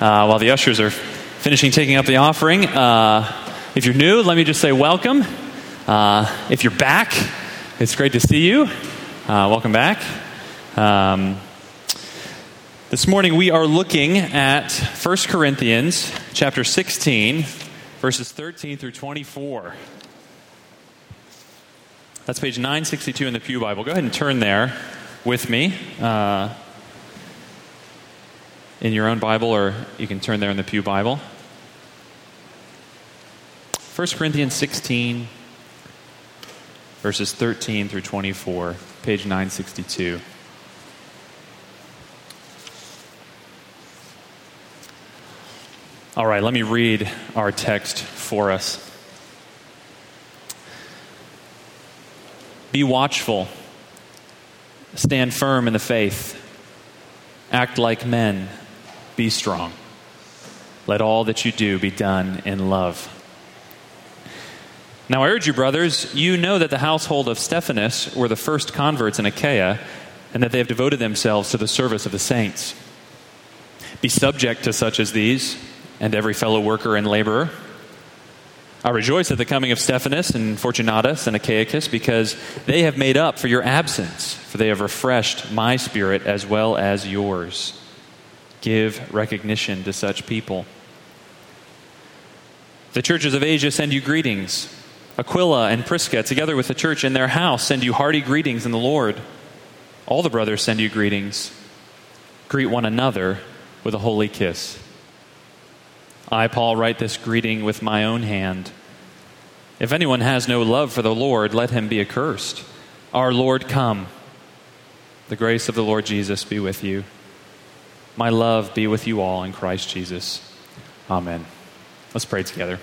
uh, while the ushers are finishing taking up the offering. Uh, if you're new, let me just say welcome. Uh, if you're back, it's great to see you. Uh, welcome back. Um, this morning we are looking at 1 Corinthians chapter 16, verses 13 through 24. That's page 962 in the Pew Bible. Go ahead and turn there with me uh, in your own Bible, or you can turn there in the Pew Bible. 1 Corinthians 16, verses 13 through 24, page 962. All right, let me read our text for us. Be watchful, stand firm in the faith, act like men, be strong. Let all that you do be done in love. Now I urge you, brothers, you know that the household of Stephanas were the first converts in Achaia, and that they have devoted themselves to the service of the saints. Be subject to such as these, and every fellow worker and laborer I rejoice at the coming of Stephanas and Fortunatus and Achaicus because they have made up for your absence, for they have refreshed my spirit as well as yours. Give recognition to such people. The churches of Asia send you greetings. Aquila and Prisca, together with the church in their house, send you hearty greetings in the Lord. All the brothers send you greetings. Greet one another with a holy kiss. I, Paul, write this greeting with my own hand. If anyone has no love for the Lord, let him be accursed. Our Lord, come. The grace of the Lord Jesus be with you. My love be with you all in Christ Jesus. Amen. Let's pray together.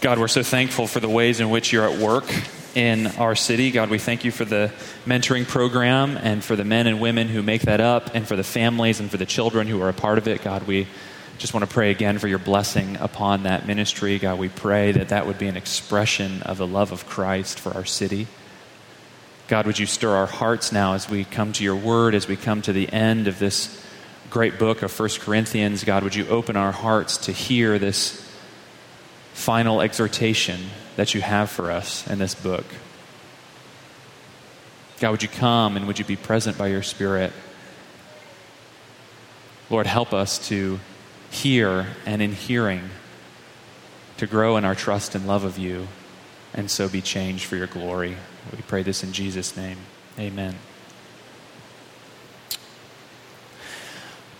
God, we're so thankful for the ways in which you're at work in our city. God, we thank you for the mentoring program and for the men and women who make that up and for the families and for the children who are a part of it. God, we just want to pray again for your blessing upon that ministry. God, we pray that that would be an expression of the love of Christ for our city. God, would you stir our hearts now as we come to your word, as we come to the end of this great book of 1 Corinthians? God, would you open our hearts to hear this final exhortation that you have for us in this book? God, would you come and would you be present by your Spirit? Lord, help us to hear and in hearing to grow in our trust and love of you and so be changed for your glory. We pray this in Jesus' name. Amen.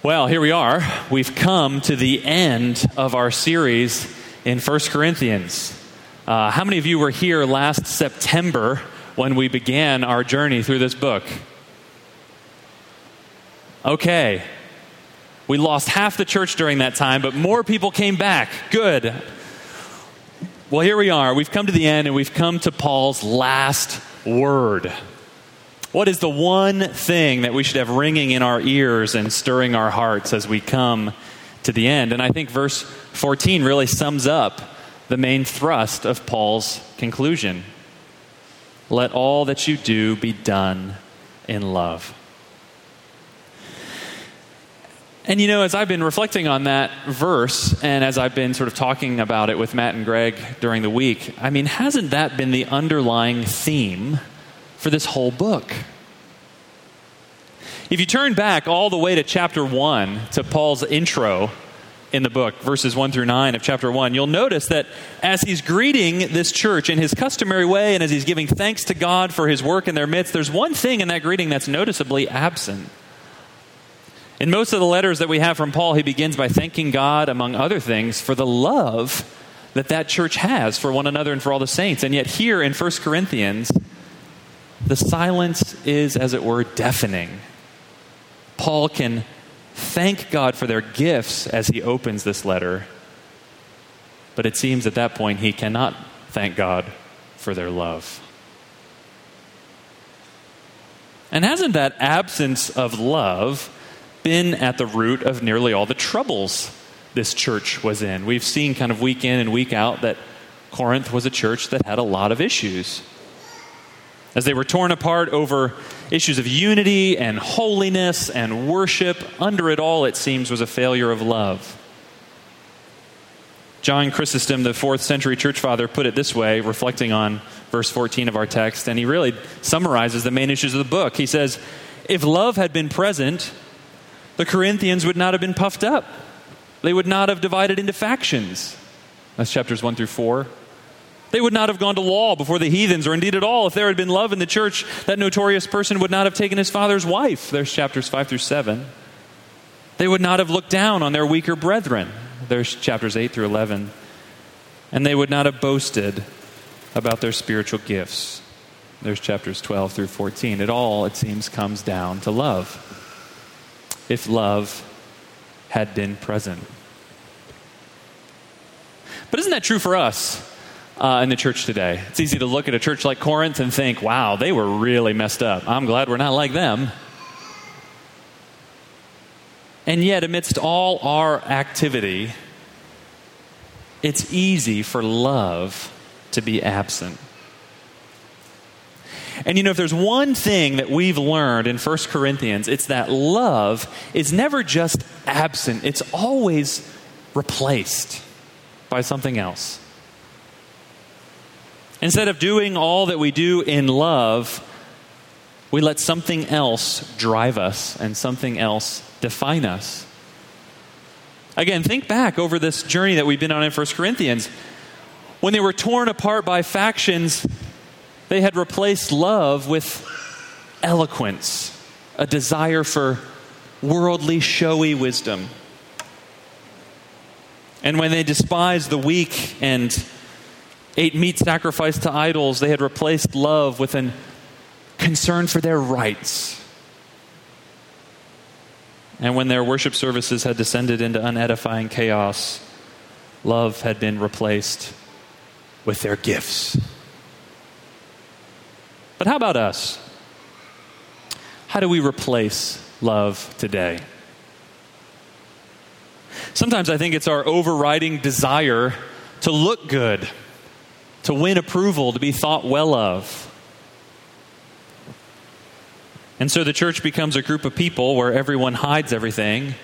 Well, here we are. We've come to the end of our series in 1 Corinthians. Uh, how many of you were here last September when we began our journey through this book? Okay, we lost half the church during that time, but more people came back. Good. Well, here we are. We've come to the end and we've come to Paul's last word. What is the one thing that we should have ringing in our ears and stirring our hearts as we come to the end? And I think verse 14 really sums up the main thrust of Paul's conclusion. Let all that you do be done in love. And you know, as I've been reflecting on that verse, and as I've been sort of talking about it with Matt and Greg during the week, I mean, hasn't that been the underlying theme for this whole book? If you turn back all the way to chapter 1, to Paul's intro in the book, verses 1 through 9 of chapter 1, you'll notice that as he's greeting this church in his customary way and as he's giving thanks to God for his work in their midst, there's one thing in that greeting that's noticeably absent. In most of the letters that we have from Paul, he begins by thanking God, among other things, for the love that that church has for one another and for all the saints. And yet, here in 1 Corinthians, the silence is, as it were, deafening. Paul can thank God for their gifts as he opens this letter, but it seems at that point he cannot thank God for their love. And hasn't that absence of love been at the root of nearly all the troubles this church was in. We've seen kind of week in and week out that Corinth was a church that had a lot of issues. as they were torn apart over issues of unity and holiness and worship. Under it all, it seems, was a failure of love. John Chrysostom, the fourth century church father, put it this way, reflecting on verse 14 of our text, and he really summarizes the main issues of the book. He says, If love had been present, the Corinthians would not have been puffed up, they would not have divided into factions. That's chapters 1 through 4. They would not have gone to law before the heathens, or indeed at all. If there had been love in the church, that notorious person would not have taken his father's wife. There's chapters 5 through 7. They would not have looked down on their weaker brethren. There's chapters 8 through 11. And they would not have boasted about their spiritual gifts. There's chapters 12 through 14. It all, it seems, comes down to love. If love had been present. But isn't that true for us? uh, in the church today. It's easy to look at a church like Corinth and think, wow, they were really messed up. I'm glad we're not like them. And yet, amidst all our activity, it's easy for love to be absent. And you know, if there's one thing that we've learned in 1 Corinthians, it's that love is never just absent, it's always replaced by something else. Instead of doing all that we do in love, we let something else drive us and something else define us. Again, think back over this journey that we've been on in 1 Corinthians. When they were torn apart by factions, they had replaced love with eloquence, a desire for worldly, showy wisdom. And when they despised the weak and ate meat sacrificed to idols, they had replaced love with an concern for their rights. And when their worship services had descended into unedifying chaos, love had been replaced with their gifts. But how about us? How do we replace love today? Sometimes I think it's our overriding desire to look good to win approval, to be thought well of. And so the church becomes a group of people where everyone hides everything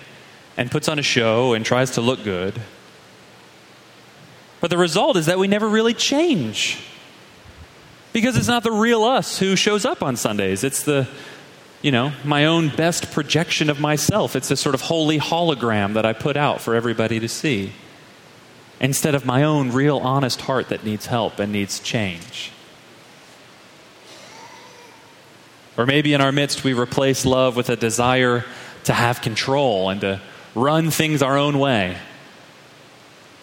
and puts on a show and tries to look good. But the result is that we never really change. Because it's not the real us who shows up on Sundays. It's the, you know, my own best projection of myself. It's this sort of holy hologram that I put out for everybody to see instead of my own real honest heart that needs help and needs change. Or maybe in our midst we replace love with a desire to have control and to run things our own way.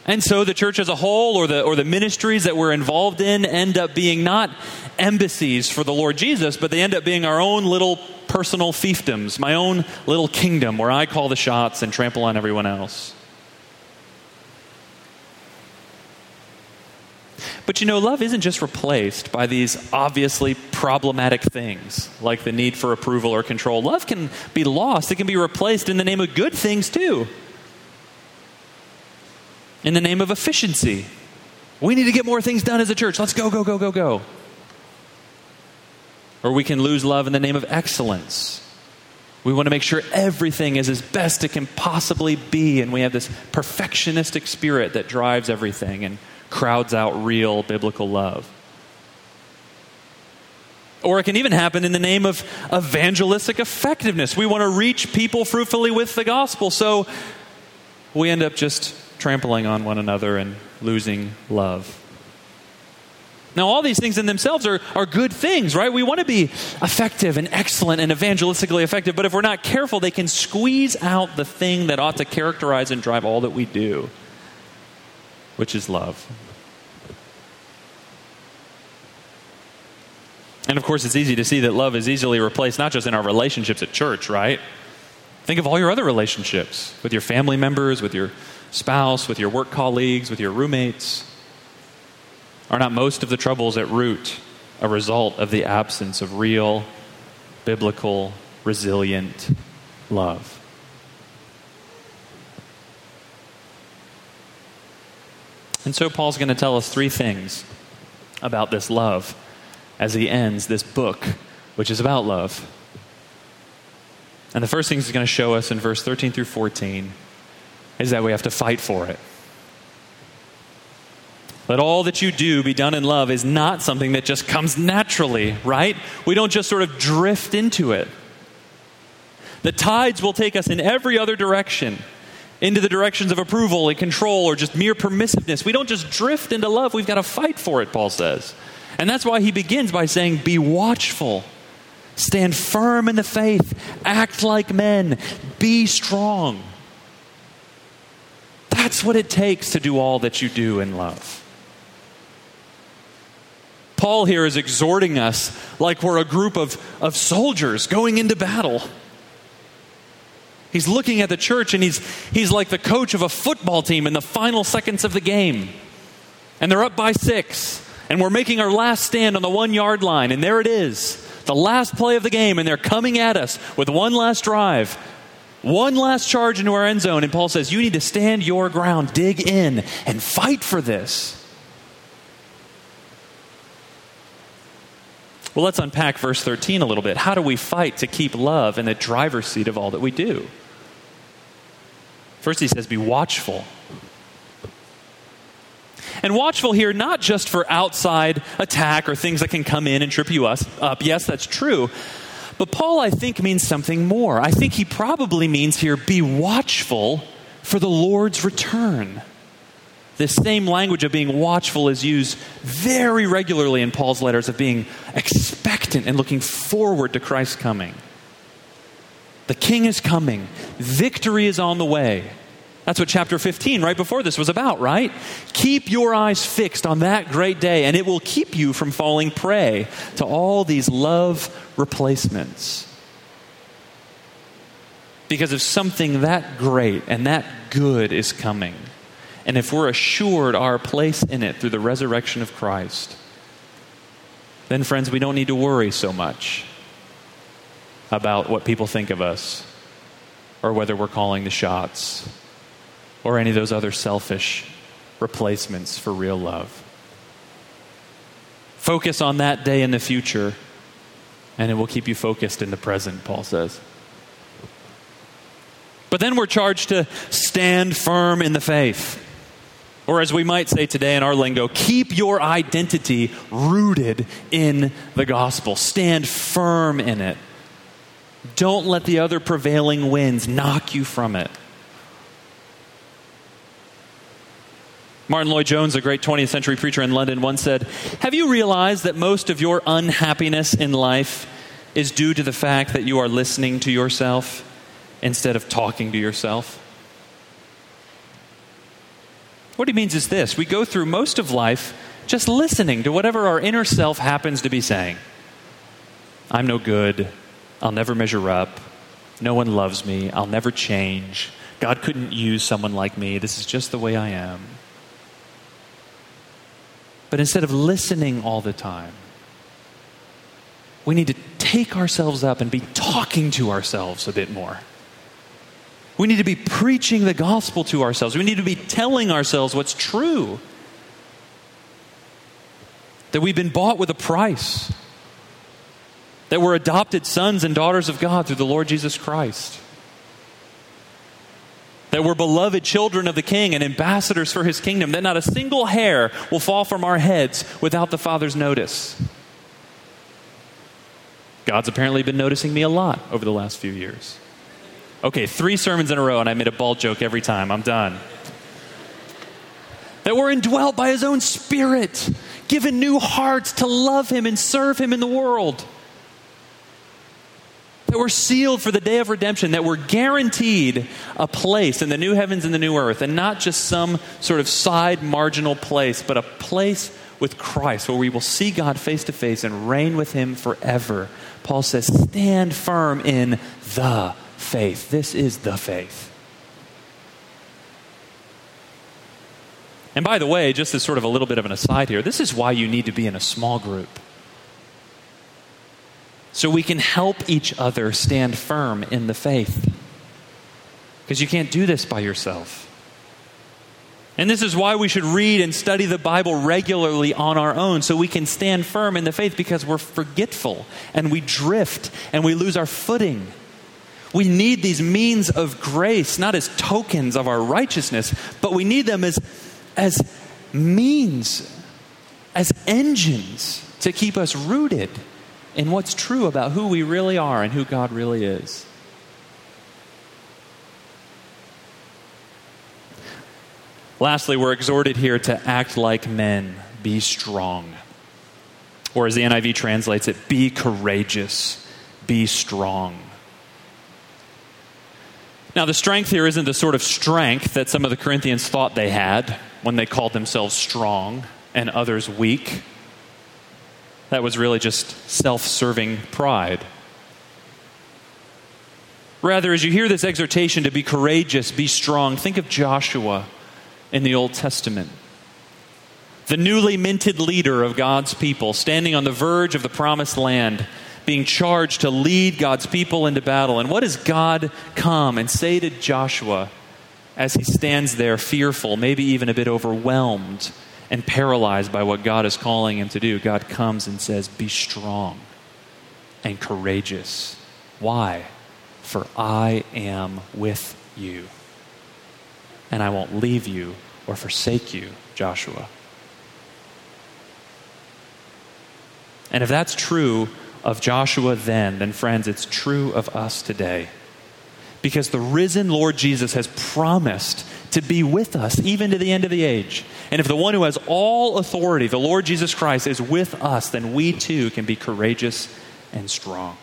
And so the church as a whole or the, or the ministries that we're involved in end up being not embassies for the Lord Jesus, but they end up being our own little personal fiefdoms, my own little kingdom where I call the shots and trample on everyone else. But you know, love isn't just replaced by these obviously problematic things like the need for approval or control. Love can be lost, it can be replaced in the name of good things too. In the name of efficiency. We need to get more things done as a church. Let's go, go, go, go, go. Or we can lose love in the name of excellence. We want to make sure everything is as best it can possibly be, and we have this perfectionistic spirit that drives everything. And crowds out real biblical love. Or it can even happen in the name of evangelistic effectiveness. We want to reach people fruitfully with the gospel, so we end up just trampling on one another and losing love. Now, all these things in themselves are, are good things, right? We want to be effective and excellent and evangelistically effective, but if we're not careful, they can squeeze out the thing that ought to characterize and drive all that we do which is love. And of course, it's easy to see that love is easily replaced, not just in our relationships at church, right? Think of all your other relationships with your family members, with your spouse, with your work colleagues, with your roommates. Are not most of the troubles at root a result of the absence of real, biblical, resilient love? And so Paul's going to tell us three things about this love as he ends this book, which is about love. And the first thing he's going to show us in verse 13 through 14 is that we have to fight for it. Let all that you do be done in love is not something that just comes naturally, right? We don't just sort of drift into it. The tides will take us in every other direction into the directions of approval and control or just mere permissiveness. We don't just drift into love, we've got to fight for it, Paul says. And that's why he begins by saying, Be watchful, stand firm in the faith, act like men, be strong. That's what it takes to do all that you do in love. Paul here is exhorting us like we're a group of, of soldiers going into battle. He's looking at the church and he's, he's like the coach of a football team in the final seconds of the game. And they're up by six. And we're making our last stand on the one yard line. And there it is, the last play of the game. And they're coming at us with one last drive, one last charge into our end zone. And Paul says, You need to stand your ground, dig in, and fight for this. Well, let's unpack verse 13 a little bit. How do we fight to keep love in the driver's seat of all that we do? First, he says, Be watchful. And watchful here, not just for outside attack or things that can come in and trip you up. Yes, that's true. But Paul, I think, means something more. I think he probably means here be watchful for the Lord's return. This same language of being watchful is used very regularly in Paul's letters of being expectant and looking forward to Christ's coming. The king is coming, victory is on the way. That's what chapter 15, right before this, was about, right? Keep your eyes fixed on that great day, and it will keep you from falling prey to all these love replacements. Because if something that great and that good is coming, and if we're assured our place in it through the resurrection of Christ, then, friends, we don't need to worry so much about what people think of us or whether we're calling the shots or any of those other selfish replacements for real love. Focus on that day in the future, and it will keep you focused in the present, Paul says. But then we're charged to stand firm in the faith. Or, as we might say today in our lingo, keep your identity rooted in the gospel. Stand firm in it. Don't let the other prevailing winds knock you from it. Martyn Lloyd-Jones, a great 20th century preacher in London, once said, Have you realized that most of your unhappiness in life is due to the fact that you are listening to yourself instead of talking to yourself? What he means is this we go through most of life just listening to whatever our inner self happens to be saying. I'm no good. I'll never measure up. No one loves me. I'll never change. God couldn't use someone like me. This is just the way I am. But instead of listening all the time, we need to take ourselves up and be talking to ourselves a bit more. We need to be preaching the gospel to ourselves. We need to be telling ourselves what's true. That we've been bought with a price. That we're adopted sons and daughters of God through the Lord Jesus Christ. That we're beloved children of the King and ambassadors for his kingdom. That not a single hair will fall from our heads without the Father's notice. God's apparently been noticing me a lot over the last few years. Okay, three sermons in a row, and I made a bald joke every time. I'm done. That we're indwelt by His own Spirit, given new hearts to love Him and serve Him in the world. That we're sealed for the day of redemption, that we're guaranteed a place in the new heavens and the new earth, and not just some sort of side marginal place, but a place with Christ where we will see God face to face and reign with Him forever. Paul says, Stand firm in the faith. This is the faith. And by the way, just as sort of a little bit of an aside here, this is why you need to be in a small group. So we can help each other stand firm in the faith. Because you can't do this by yourself. And this is why we should read and study the Bible regularly on our own so we can stand firm in the faith because we're forgetful and we drift and we lose our footing. We need these means of grace, not as tokens of our righteousness, but we need them as, as means, as engines to keep us rooted in what's true about who we really are and who God really is. Lastly, we're exhorted here to act like men, be strong. Or as the NIV translates it, be courageous, be strong. Now, the strength here isn't the sort of strength that some of the Corinthians thought they had when they called themselves strong and others weak. That was really just self serving pride. Rather, as you hear this exhortation to be courageous, be strong, think of Joshua in the Old Testament. The newly minted leader of God's people, standing on the verge of the promised land, being charged to lead God's people into battle. And what does God come and say to Joshua as he stands there, fearful, maybe even a bit overwhelmed and paralyzed by what God is calling him to do? God comes and says, Be strong and courageous. Why? For I am with you and I won't leave you or forsake you, Joshua. And if that's true of Joshua then, then friends, it's true of us today. Because the risen Lord Jesus has promised to be with us even to the end of the age. And if the one who has all authority, the Lord Jesus Christ, is with us, then we too can be courageous and strong.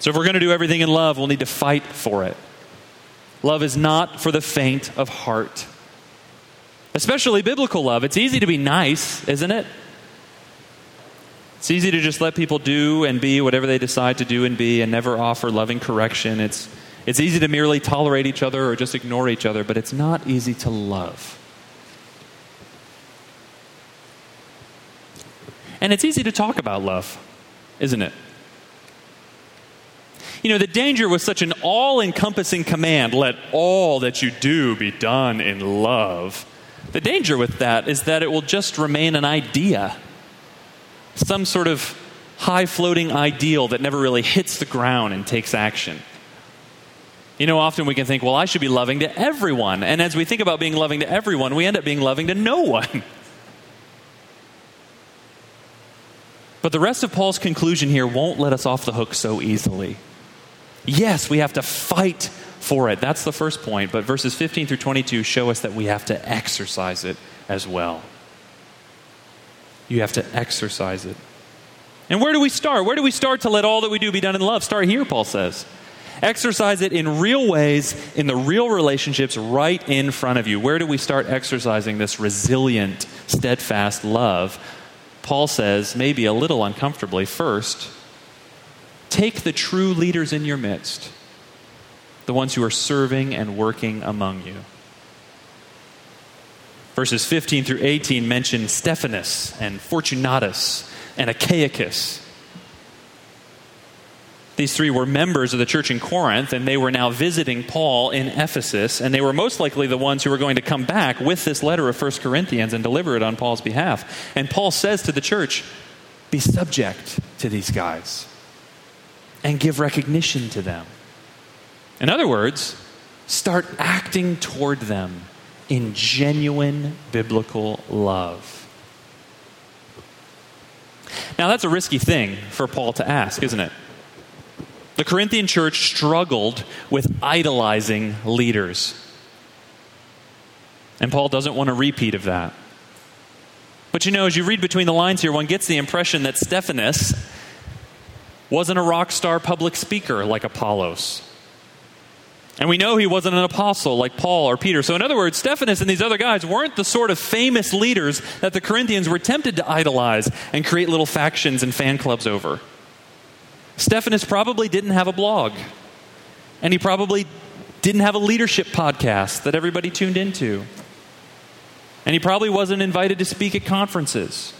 So if we're going to do everything in love, we'll need to fight for it. Love is not for the faint of heart. Especially biblical love. It's easy to be nice, isn't it? It's easy to just let people do and be whatever they decide to do and be and never offer loving correction. It's, it's easy to merely tolerate each other or just ignore each other, but it's not easy to love. And it's easy to talk about love, isn't it? You know, the danger was such an all encompassing command let all that you do be done in love. The danger with that is that it will just remain an idea, some sort of high floating ideal that never really hits the ground and takes action. You know, often we can think, well, I should be loving to everyone. And as we think about being loving to everyone, we end up being loving to no one. But the rest of Paul's conclusion here won't let us off the hook so easily. Yes, we have to fight for it. That's the first point. But verses 15 through 22 show us that we have to exercise it as well. You have to exercise it. And where do we start? Where do we start to let all that we do be done in love? Start here, Paul says. Exercise it in real ways, in the real relationships right in front of you. Where do we start exercising this resilient, steadfast love? Paul says, maybe a little uncomfortably, first, Take the true leaders in your midst, the ones who are serving and working among you. Verses 15 through 18 mention Stephanas and Fortunatus and Achaicus. These three were members of the church in Corinth, and they were now visiting Paul in Ephesus, and they were most likely the ones who were going to come back with this letter of 1 Corinthians and deliver it on Paul's behalf. And Paul says to the church, Be subject to these guys and give recognition to them. In other words, start acting toward them in genuine biblical love. Now, that's a risky thing for Paul to ask, isn't it? The Corinthian church struggled with idolizing leaders. And Paul doesn't want a repeat of that. But you know, as you read between the lines here, one gets the impression that Stephanas wasn't a rock star public speaker like Apollos. And we know he wasn't an apostle like Paul or Peter. So, in other words, Stephanas and these other guys weren't the sort of famous leaders that the Corinthians were tempted to idolize and create little factions and fan clubs over. Stephanas probably didn't have a blog, and he probably didn't have a leadership podcast that everybody tuned into. And he probably wasn't invited to speak at conferences.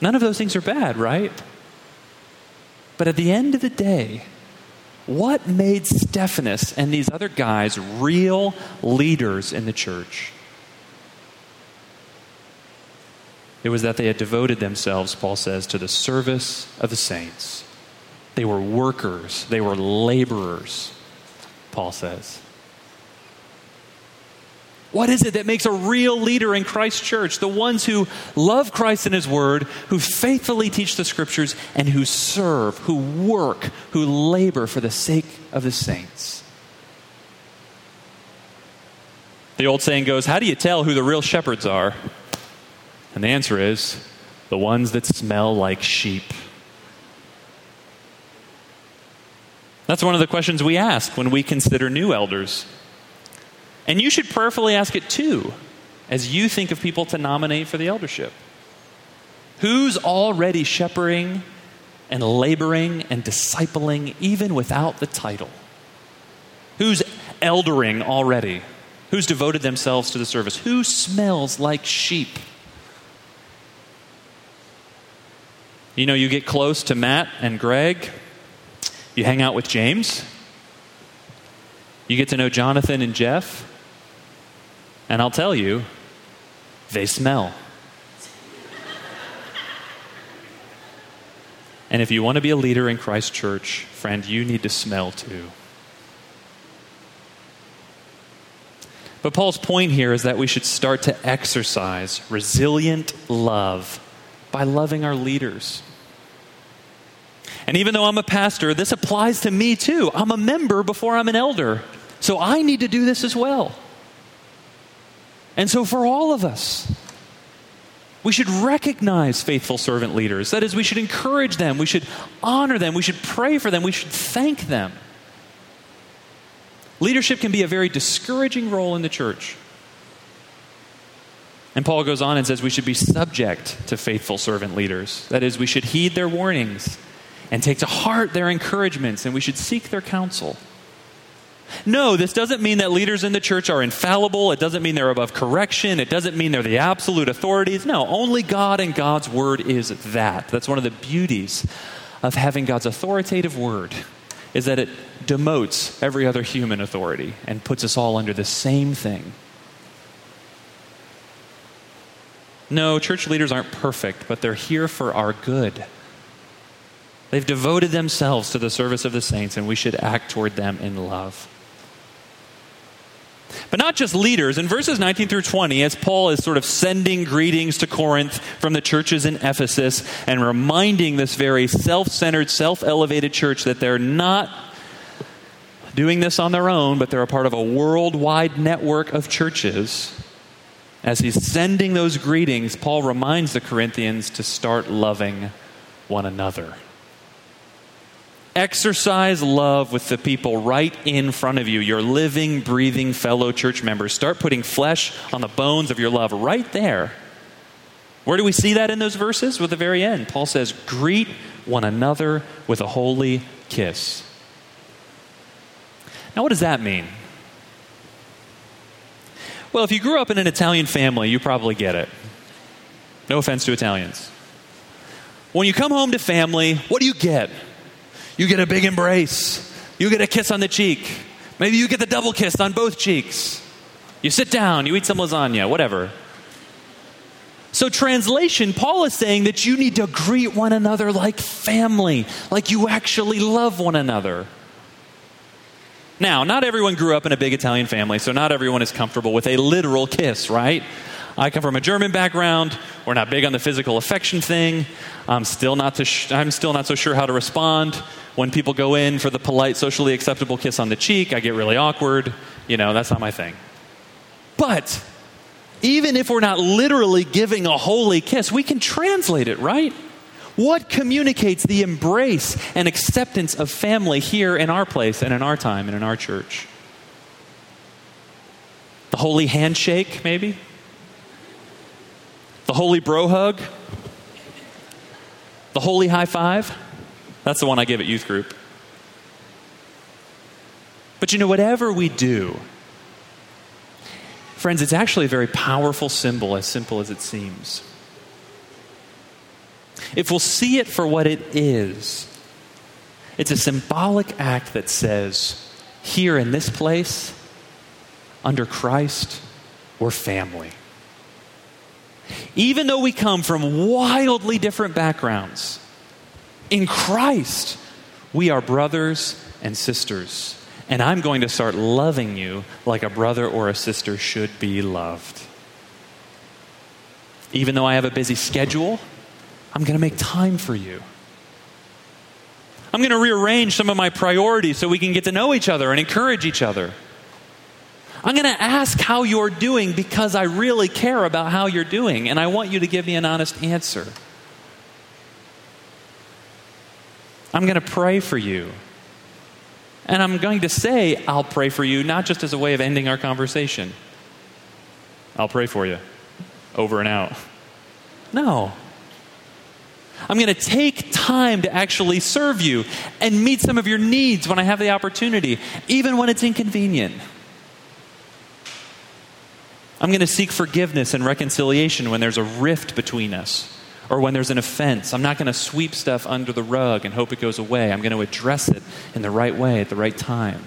None of those things are bad, right? But at the end of the day, what made Stephanas and these other guys real leaders in the church? It was that they had devoted themselves, Paul says, to the service of the saints. They were workers, they were laborers, Paul says. What is it that makes a real leader in Christ's church? The ones who love Christ and His Word, who faithfully teach the Scriptures, and who serve, who work, who labor for the sake of the saints. The old saying goes How do you tell who the real shepherds are? And the answer is the ones that smell like sheep. That's one of the questions we ask when we consider new elders. And you should prayerfully ask it too as you think of people to nominate for the eldership. Who's already shepherding and laboring and discipling even without the title? Who's eldering already? Who's devoted themselves to the service? Who smells like sheep? You know, you get close to Matt and Greg, you hang out with James, you get to know Jonathan and Jeff, and I'll tell you, they smell. and if you want to be a leader in Christ Church, friend, you need to smell too. But Paul's point here is that we should start to exercise resilient love by loving our leaders. And even though I'm a pastor, this applies to me too. I'm a member before I'm an elder. So I need to do this as well. And so, for all of us, we should recognize faithful servant leaders. That is, we should encourage them, we should honor them, we should pray for them, we should thank them. Leadership can be a very discouraging role in the church. And Paul goes on and says we should be subject to faithful servant leaders. That is, we should heed their warnings and take to heart their encouragements, and we should seek their counsel. No, this doesn't mean that leaders in the church are infallible. It doesn't mean they're above correction. It doesn't mean they're the absolute authorities. No, only God and God's word is that. That's one of the beauties of having God's authoritative word is that it demotes every other human authority and puts us all under the same thing. No, church leaders aren't perfect, but they're here for our good. They've devoted themselves to the service of the saints, and we should act toward them in love. But not just leaders. In verses 19 through 20, as Paul is sort of sending greetings to Corinth from the churches in Ephesus and reminding this very self centered, self elevated church that they're not doing this on their own, but they're a part of a worldwide network of churches. As he's sending those greetings, Paul reminds the Corinthians to start loving one another. Exercise love with the people right in front of you, your living, breathing fellow church members. Start putting flesh on the bones of your love right there. Where do we see that in those verses? With the very end. Paul says, Greet one another with a holy kiss. Now, what does that mean? Well, if you grew up in an Italian family, you probably get it. No offense to Italians. When you come home to family, what do you get? You get a big embrace. You get a kiss on the cheek. Maybe you get the double kiss on both cheeks. You sit down, you eat some lasagna, whatever. So, translation, Paul is saying that you need to greet one another like family, like you actually love one another. Now, not everyone grew up in a big Italian family, so not everyone is comfortable with a literal kiss, right? I come from a German background. We're not big on the physical affection thing. I'm still not, sh- I'm still not so sure how to respond. When people go in for the polite, socially acceptable kiss on the cheek, I get really awkward. You know, that's not my thing. But even if we're not literally giving a holy kiss, we can translate it, right? What communicates the embrace and acceptance of family here in our place and in our time and in our church? The holy handshake, maybe? The holy bro hug? The holy high five? That's the one I give at youth group. But you know, whatever we do, friends, it's actually a very powerful symbol, as simple as it seems. If we'll see it for what it is, It's a symbolic act that says, here in this place, under Christ, we're family. Even though we come from wildly different backgrounds, in Christ, we are brothers and sisters. And I'm going to start loving you like a brother or a sister should be loved. Even though I have a busy schedule, I'm going to make time for you. I'm going to rearrange some of my priorities so we can get to know each other and encourage each other. I'm going to ask how you're doing because I really care about how you're doing, and I want you to give me an honest answer. I'm going to pray for you. And I'm going to say, I'll pray for you, not just as a way of ending our conversation. I'll pray for you. Over and out. No. I'm going to take time to actually serve you and meet some of your needs when I have the opportunity, even when it's inconvenient. I'm going to seek forgiveness and reconciliation when there's a rift between us or when there's an offense. I'm not going to sweep stuff under the rug and hope it goes away. I'm going to address it in the right way at the right time.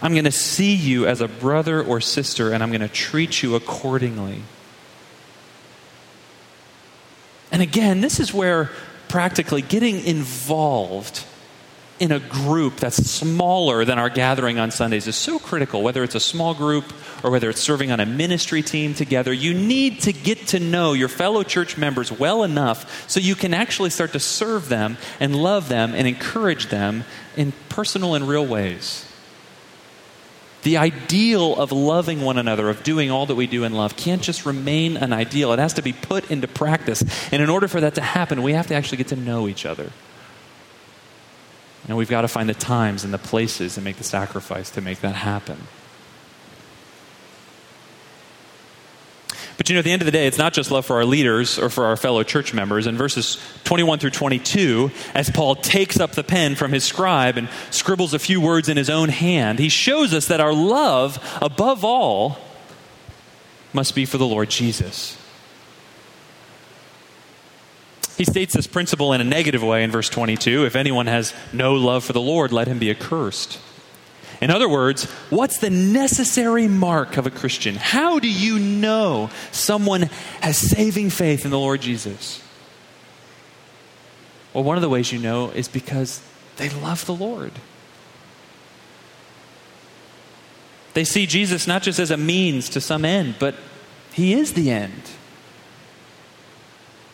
I'm going to see you as a brother or sister and I'm going to treat you accordingly. And again, this is where practically getting involved in a group that's smaller than our gathering on Sundays is so critical, whether it's a small group or whether it's serving on a ministry team together. You need to get to know your fellow church members well enough so you can actually start to serve them and love them and encourage them in personal and real ways. The ideal of loving one another, of doing all that we do in love, can't just remain an ideal. It has to be put into practice. And in order for that to happen, we have to actually get to know each other. And we've got to find the times and the places and make the sacrifice to make that happen. But you know, at the end of the day, it's not just love for our leaders or for our fellow church members. In verses 21 through 22, as Paul takes up the pen from his scribe and scribbles a few words in his own hand, he shows us that our love, above all, must be for the Lord Jesus. He states this principle in a negative way in verse 22 if anyone has no love for the Lord, let him be accursed. In other words, what's the necessary mark of a Christian? How do you know someone has saving faith in the Lord Jesus? Well, one of the ways you know is because they love the Lord. They see Jesus not just as a means to some end, but He is the end.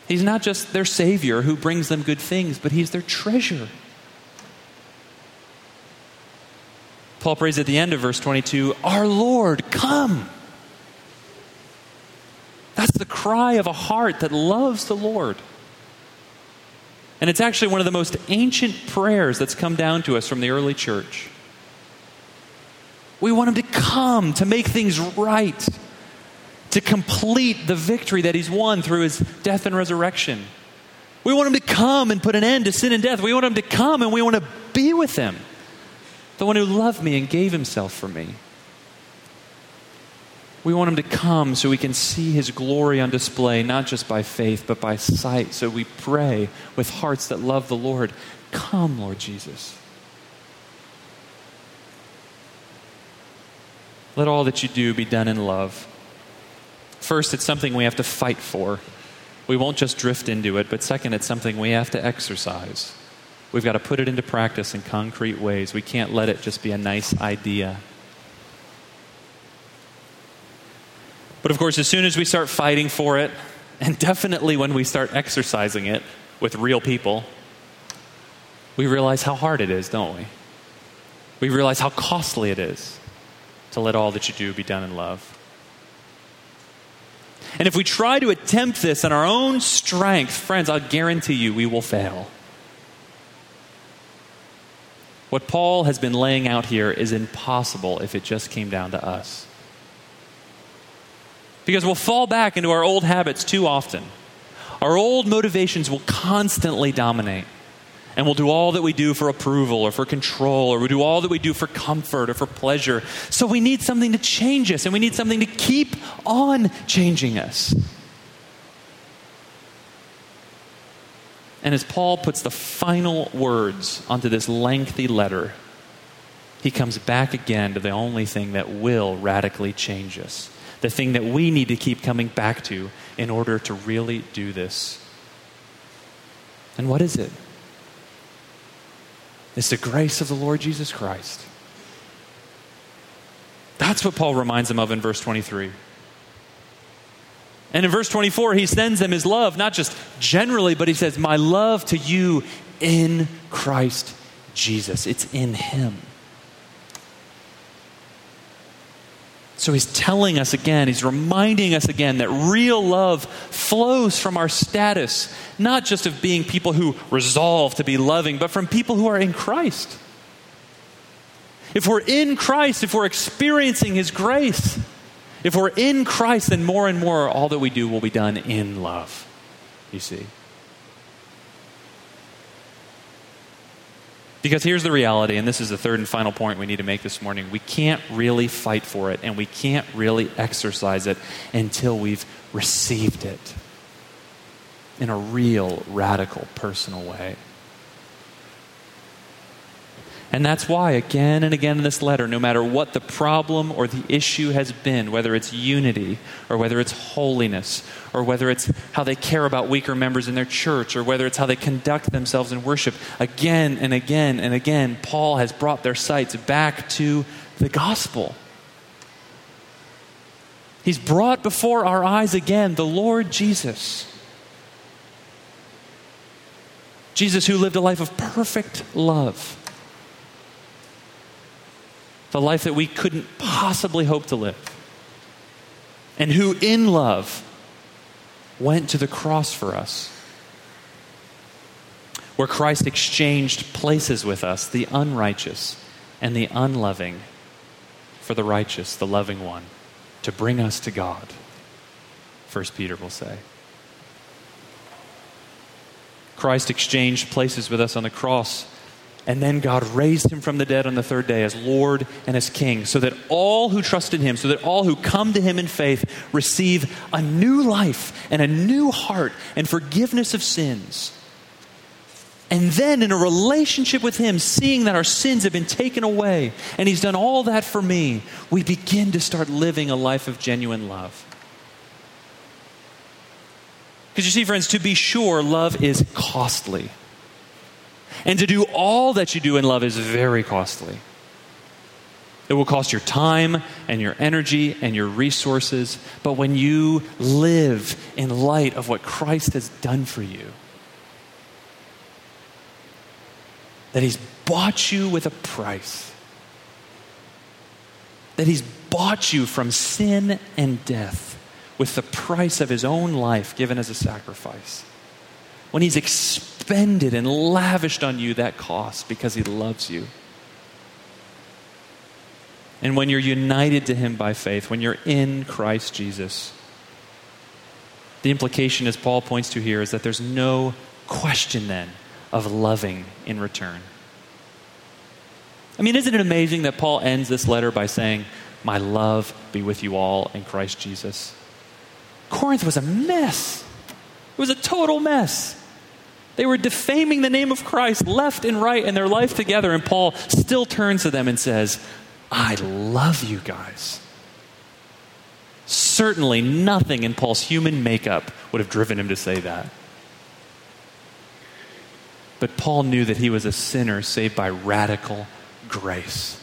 He's not just their Savior who brings them good things, but He's their treasure. Paul prays at the end of verse 22 Our Lord, come. That's the cry of a heart that loves the Lord. And it's actually one of the most ancient prayers that's come down to us from the early church. We want Him to come to make things right to complete the victory that he's won through his death and resurrection. We want him to come and put an end to sin and death. We want him to come and we want to be with him. The one who loved me and gave himself for me. We want him to come so we can see his glory on display, not just by faith, but by sight. So we pray with hearts that love the Lord Come, Lord Jesus. Let all that you do be done in love. First, it's something we have to fight for. We won't just drift into it, but second, it's something we have to exercise. We've got to put it into practice in concrete ways. We can't let it just be a nice idea. But of course, as soon as we start fighting for it, and definitely when we start exercising it with real people, we realize how hard it is, don't we? We realize how costly it is to let all that you do be done in love. And if we try to attempt this in our own strength, friends, I'll guarantee you we will fail. What Paul has been laying out here is impossible if it just came down to us. Because we'll fall back into our old habits too often. Our old motivations will constantly dominate and we'll do all that we do for approval or for control, or we do all that we do for comfort or for pleasure. So we need something to change us, and we need something to keep on changing us. And as Paul puts the final words onto this lengthy letter, he comes back again to the only thing that will radically change us, the thing that we need to keep coming back to in order to really do this. And what is it? It's the grace of the Lord Jesus Christ. That's what Paul reminds them of in verse 23. And in verse 24, he sends them his love, not just generally, but he says, My love to you in Christ Jesus. It's in him. So he's telling us again, he's reminding us again that real love flows from our status, not just of being people who resolve to be loving, but from people who are in Christ. If we're in Christ, if we're experiencing his grace, if we're in Christ, then more and more all that we do will be done in love. You see? Because here's the reality, and this is the third and final point we need to make this morning. We can't really fight for it, and we can't really exercise it until we've received it in a real, radical, personal way. And that's why, again and again in this letter, no matter what the problem or the issue has been, whether it's unity or whether it's holiness or whether it's how they care about weaker members in their church or whether it's how they conduct themselves in worship, again and again and again, Paul has brought their sights back to the gospel. He's brought before our eyes again the Lord Jesus. Jesus, who lived a life of perfect love the life that we couldn't possibly hope to live, and who in love went to the cross for us, where Christ exchanged places with us, the unrighteous and the unloving, for the righteous, the loving one, to bring us to God, First Peter will say. Christ exchanged places with us on the cross and then God raised him from the dead on the third day as Lord and as King, so that all who trust in him, so that all who come to him in faith receive a new life and a new heart and forgiveness of sins. And then, in a relationship with Him, seeing that our sins have been taken away and He's done all that for me, we begin to start living a life of genuine love. Because you see, friends, to be sure, love is costly. And to do all that you do in love is very costly. It will cost your time and your energy and your resources. But when you live in light of what Christ has done for you, that He's bought you with a price, that He's bought you from sin and death with the price of His own life given as a sacrifice when He's expended and lavished on you that cost because He loves you. And when you're united to Him by faith, when you're in Christ Jesus, the implication, as Paul points to here, is that there's no question then of loving in return. I mean, isn't it amazing that Paul ends this letter by saying, My love be with you all in Christ Jesus? Corinth was a mess. It was a total mess. They were defaming the name of Christ left and right in their life together. And Paul still turns to them and says, I love you guys. Certainly nothing in Paul's human makeup would have driven him to say that. But Paul knew that he was a sinner saved by radical grace.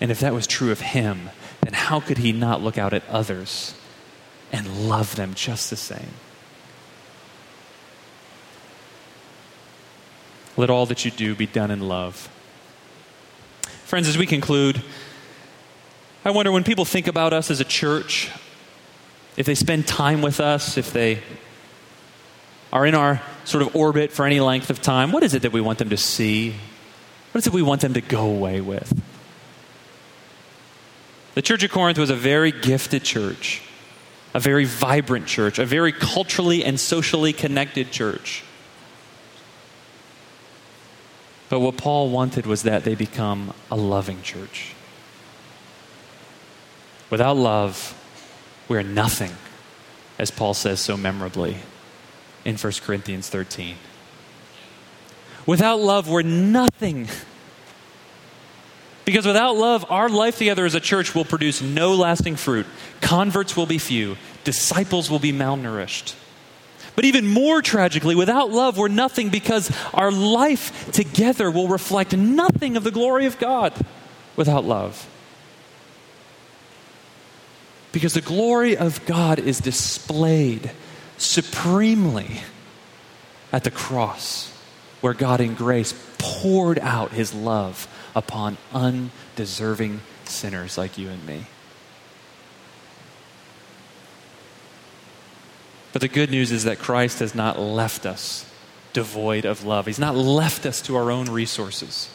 And if that was true of him, then how could he not look out at others and love them just the same? Let all that you do be done in love. Friends, as we conclude, I wonder when people think about us as a church, if they spend time with us, if they are in our sort of orbit for any length of time, what is it that we want them to see? What is it we want them to go away with? The Church of Corinth was a very gifted church, a very vibrant church, a very culturally and socially connected church. But what Paul wanted was that they become a loving church. Without love, we're nothing, as Paul says so memorably in 1 Corinthians 13. Without love, we're nothing. Because without love, our life together as a church will produce no lasting fruit. Converts will be few, disciples will be malnourished. But even more tragically, without love, we're nothing because our life together will reflect nothing of the glory of God without love. Because the glory of God is displayed supremely at the cross, where God in grace poured out his love upon undeserving sinners like you and me. But the good news is that Christ has not left us devoid of love. He's not left us to our own resources.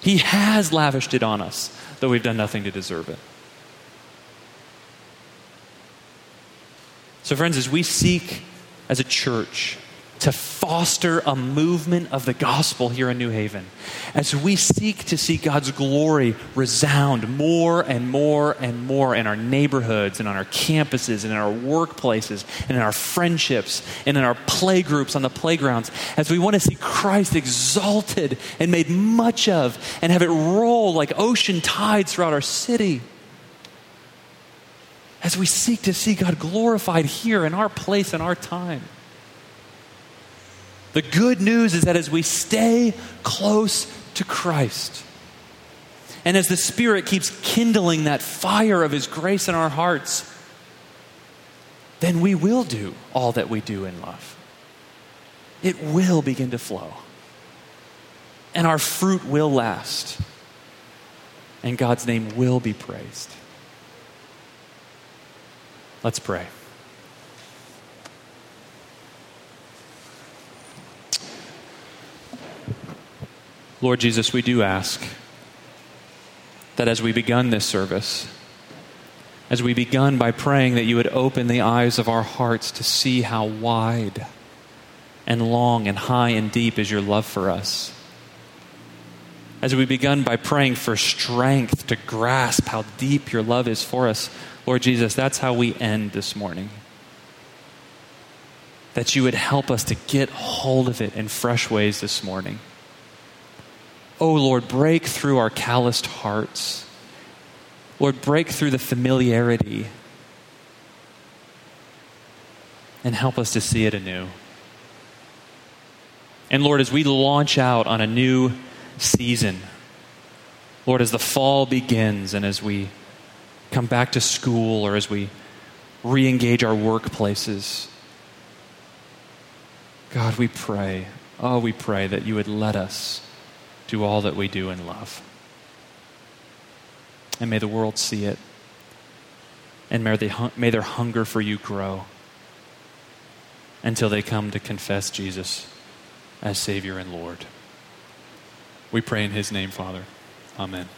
He has lavished it on us, though we've done nothing to deserve it. So, friends, as we seek as a church to foster a movement of the gospel here in New Haven. As we seek to see God's glory resound more and more and more in our neighborhoods and on our campuses and in our workplaces and in our friendships and in our playgroups on the playgrounds, as we want to see Christ exalted and made much of and have it roll like ocean tides throughout our city as we seek to see God glorified here in our place and our time. The good news is that as we stay close to Christ, and as the Spirit keeps kindling that fire of His grace in our hearts, then we will do all that we do in love. It will begin to flow. And our fruit will last. And God's name will be praised. Let's pray. Lord Jesus, we do ask that as we begun this service, as we begun by praying that you would open the eyes of our hearts to see how wide and long and high and deep is your love for us. As we begun by praying for strength to grasp how deep your love is for us, Lord Jesus, that's how we end this morning. That you would help us to get hold of it in fresh ways this morning. Oh Lord, break through our calloused hearts. Lord, break through the familiarity and help us to see it anew. And Lord, as we launch out on a new season, Lord, as the fall begins and as we come back to school or as we re engage our workplaces, God, we pray, oh, we pray that you would let us do all that we do in love. And may the world see it. And may, they, may their hunger for you grow until they come to confess Jesus as Savior and Lord. We pray in His name, Father. Amen.